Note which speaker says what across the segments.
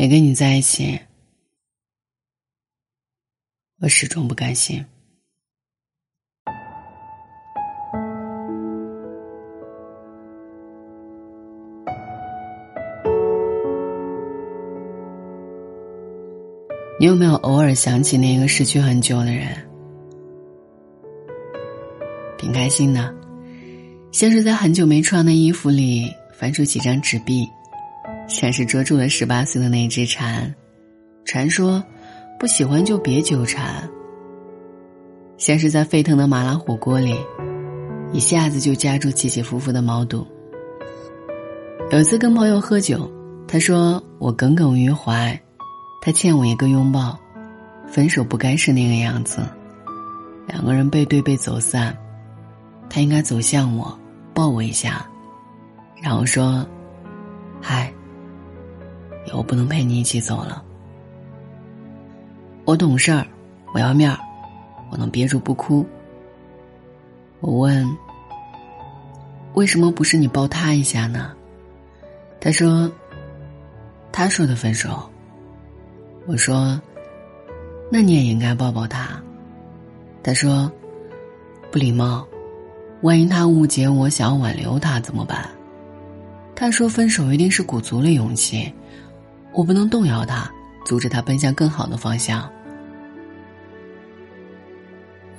Speaker 1: 没跟你在一起，我始终不甘心。你有没有偶尔想起那个失去很久的人？挺开心的，像是在很久没穿的衣服里翻出几张纸币，像是捉住了十八岁的那只蝉。蝉说：“不喜欢就别纠缠。”像是在沸腾的麻辣火锅里，一下子就夹住起起伏伏的毛肚。有一次跟朋友喝酒，他说我耿耿于怀。他欠我一个拥抱，分手不该是那个样子。两个人背对背走散，他应该走向我，抱我一下，然后说：“嗨，以后不能陪你一起走了。”我懂事儿，我要面儿，我能憋住不哭。我问：“为什么不是你抱他一下呢？”他说：“他说的分手。”我说：“那你也应该抱抱他。”他说：“不礼貌，万一他误解我想挽留他怎么办？”他说：“分手一定是鼓足了勇气，我不能动摇他，阻止他奔向更好的方向。”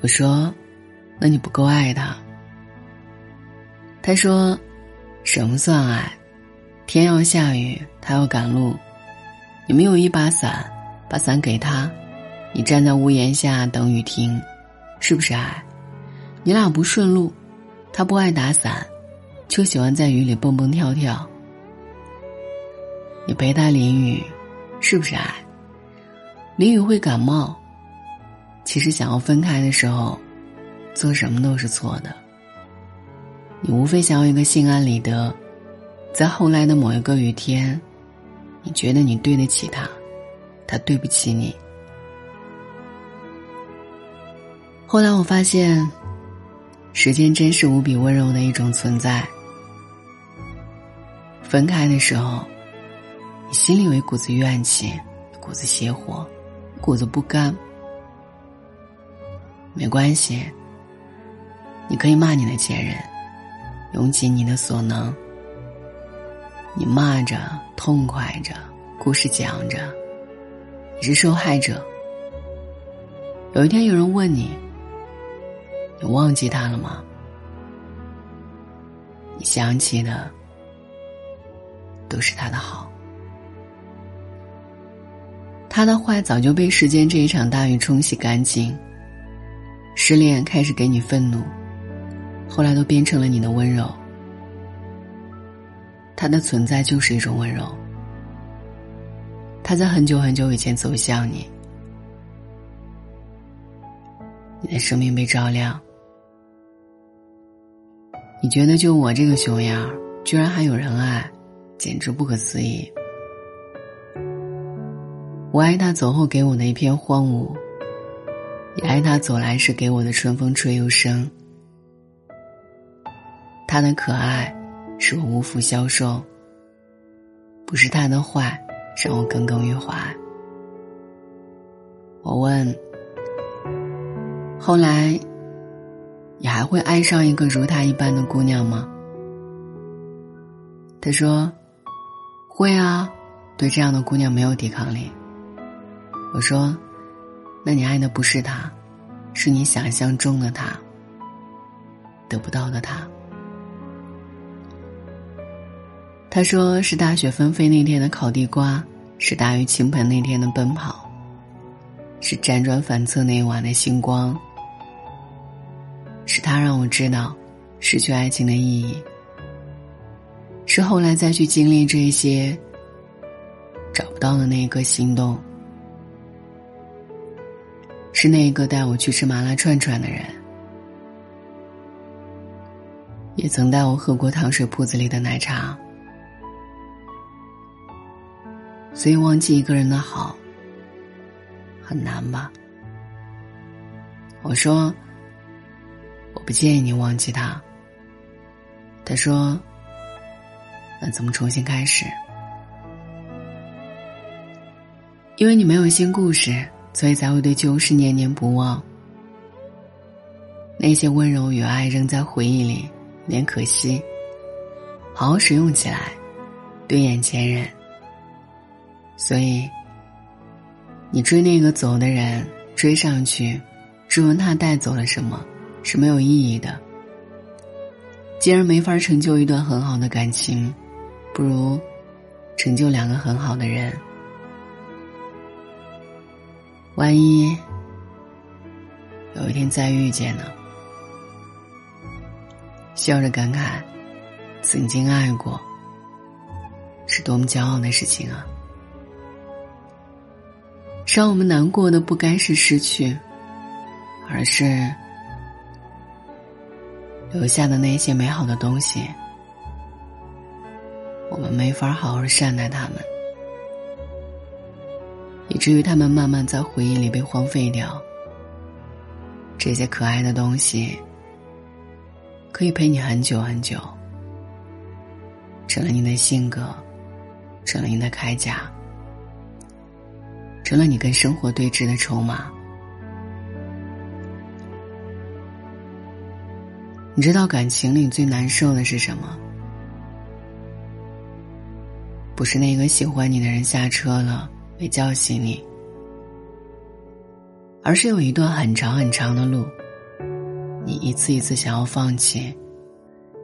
Speaker 1: 我说：“那你不够爱他。”他说：“什么算爱？天要下雨，他要赶路，你没有一把伞。”把伞给他，你站在屋檐下等雨停，是不是爱？你俩不顺路，他不爱打伞，就喜欢在雨里蹦蹦跳跳。你陪他淋雨，是不是爱？淋雨会感冒，其实想要分开的时候，做什么都是错的。你无非想要一个心安理得，在后来的某一个雨天，你觉得你对得起他。他对不起你。后来我发现，时间真是无比温柔的一种存在。分开的时候，心里有一股子怨气，一股子邪火，一股子不甘。没关系，你可以骂你的前任，用尽你的所能。你骂着，痛快着，故事讲着。你是受害者。有一天，有人问你：“你忘记他了吗？”你想起的都是他的好，他的坏早就被时间这一场大雨冲洗干净。失恋开始给你愤怒，后来都变成了你的温柔。他的存在就是一种温柔。他在很久很久以前走向你，你的生命被照亮。你觉得就我这个熊样，居然还有人爱，简直不可思议。我爱他走后给我的一片荒芜，也爱他走来时给我的春风吹又生。他的可爱，使我无福消受。不是他的坏。让我耿耿于怀。我问：“后来，你还会爱上一个如他一般的姑娘吗？”他说：“会啊，对这样的姑娘没有抵抗力。”我说：“那你爱的不是他，是你想象中的他，得不到的他。”他说：“是大雪纷飞那天的烤地瓜。”是大雨倾盆那天的奔跑，是辗转反侧那一晚的星光，是他让我知道失去爱情的意义，是后来再去经历这些找不到的那一个心动，是那一个带我去吃麻辣串串的人，也曾带我喝过糖水铺子里的奶茶。所以忘记一个人的好很难吧？我说我不建议你忘记他。他说那怎么重新开始？因为你没有新故事，所以才会对旧事念念不忘。那些温柔与爱仍在回忆里，有点可惜。好好使用起来，对眼前人。所以，你追那个走的人，追上去，质问他带走了什么，是没有意义的。既然没法成就一段很好的感情，不如成就两个很好的人。万一有一天再遇见呢？笑着感慨，曾经爱过，是多么骄傲的事情啊！让我们难过的不该是失去，而是留下的那些美好的东西，我们没法好好善待他们，以至于他们慢慢在回忆里被荒废掉。这些可爱的东西，可以陪你很久很久，成了你的性格，成了你的铠甲。成了你跟生活对峙的筹码。你知道感情里最难受的是什么？不是那个喜欢你的人下车了没叫醒你，而是有一段很长很长的路，你一次一次想要放弃。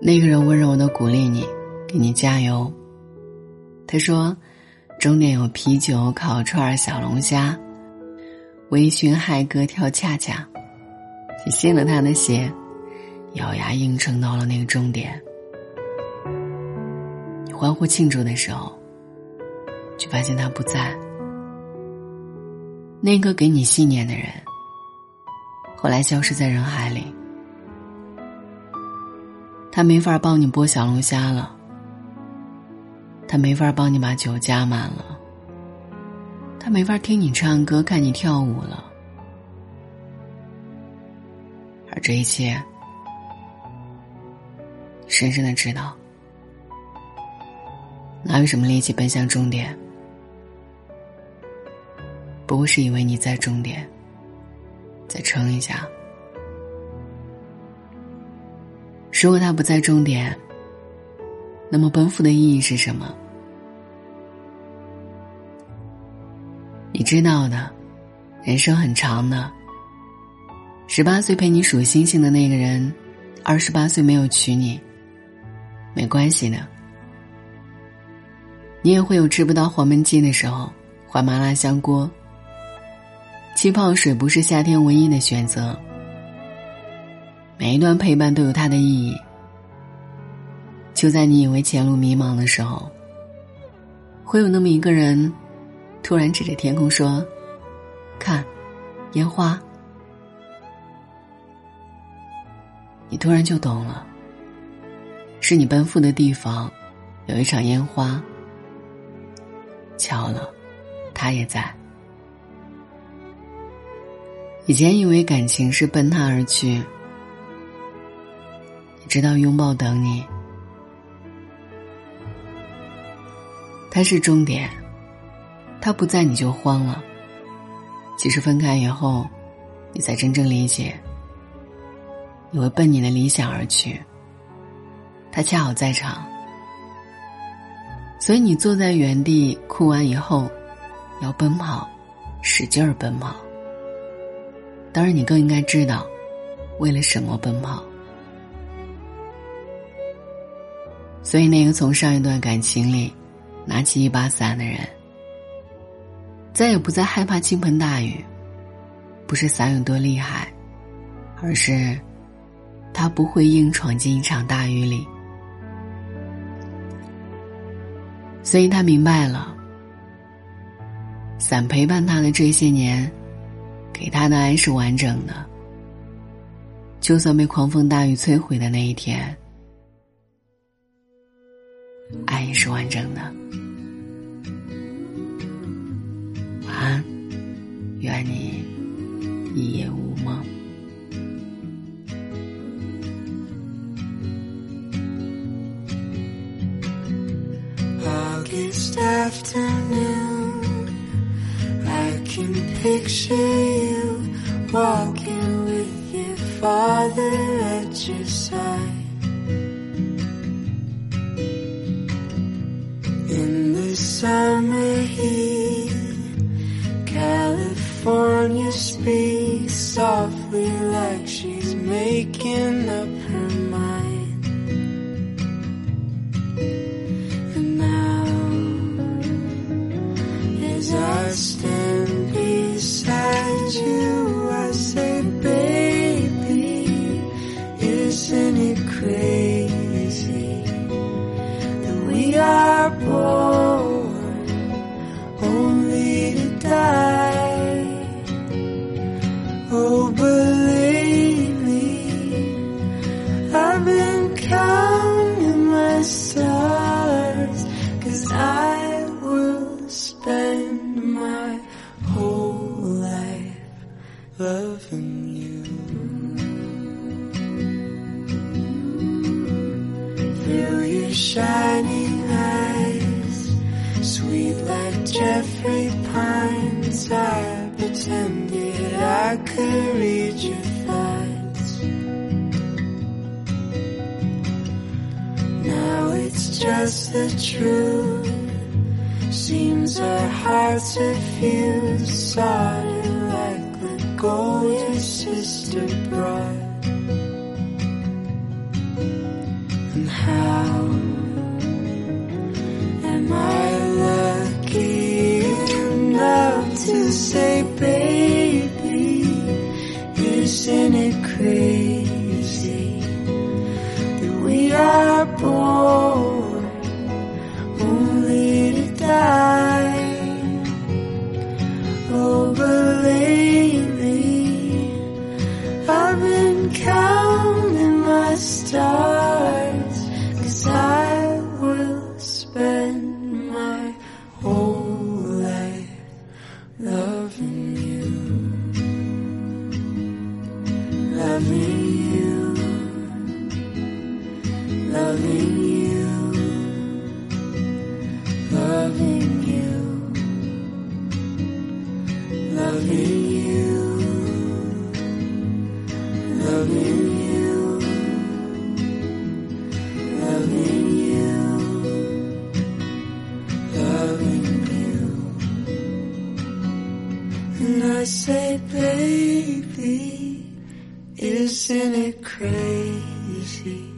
Speaker 1: 那个人温柔的鼓励你，给你加油。他说。终点有啤酒、烤串、小龙虾，微醺嗨歌跳恰恰，你信了他的邪，咬牙硬撑到了那个终点。你欢呼庆祝的时候，却发现他不在。那个给你信念的人，后来消失在人海里。他没法帮你剥小龙虾了。他没法帮你把酒加满了，他没法听你唱歌、看你跳舞了，而这一切，深深的知道，哪有什么力气奔向终点？不过是因为你在终点，再撑一下。如果他不在终点。那么奔赴的意义是什么？你知道的，人生很长的。十八岁陪你数星星的那个人，二十八岁没有娶你，没关系的。你也会有吃不到黄焖鸡的时候，换麻辣香锅。气泡水不是夏天唯一的选择。每一段陪伴都有它的意义。就在你以为前路迷茫的时候，会有那么一个人，突然指着天空说：“看，烟花。”你突然就懂了，是你奔赴的地方，有一场烟花。巧了，他也在。以前以为感情是奔他而去，直到拥抱等你。他是终点，他不在你就慌了。其实分开以后，你才真正理解，你会奔你的理想而去。他恰好在场，所以你坐在原地哭完以后，要奔跑，使劲儿奔跑。当然，你更应该知道，为了什么奔跑。所以，那个从上一段感情里。拿起一把伞的人，再也不再害怕倾盆大雨。不是伞有多厉害，而是他不会硬闯进一场大雨里。所以他明白了，伞陪伴他的这些年，给他的爱是完整的。就算被狂风大雨摧毁的那一天。爱也是完整的。晚安，愿你
Speaker 2: gather at your side. In the summer heat, California speaks softly like she's making up her mind. And now, as I stand. just the truth. Seems our hearts diffuse, solid like the gold your sister brought. And how am I lucky enough to say, baby? day.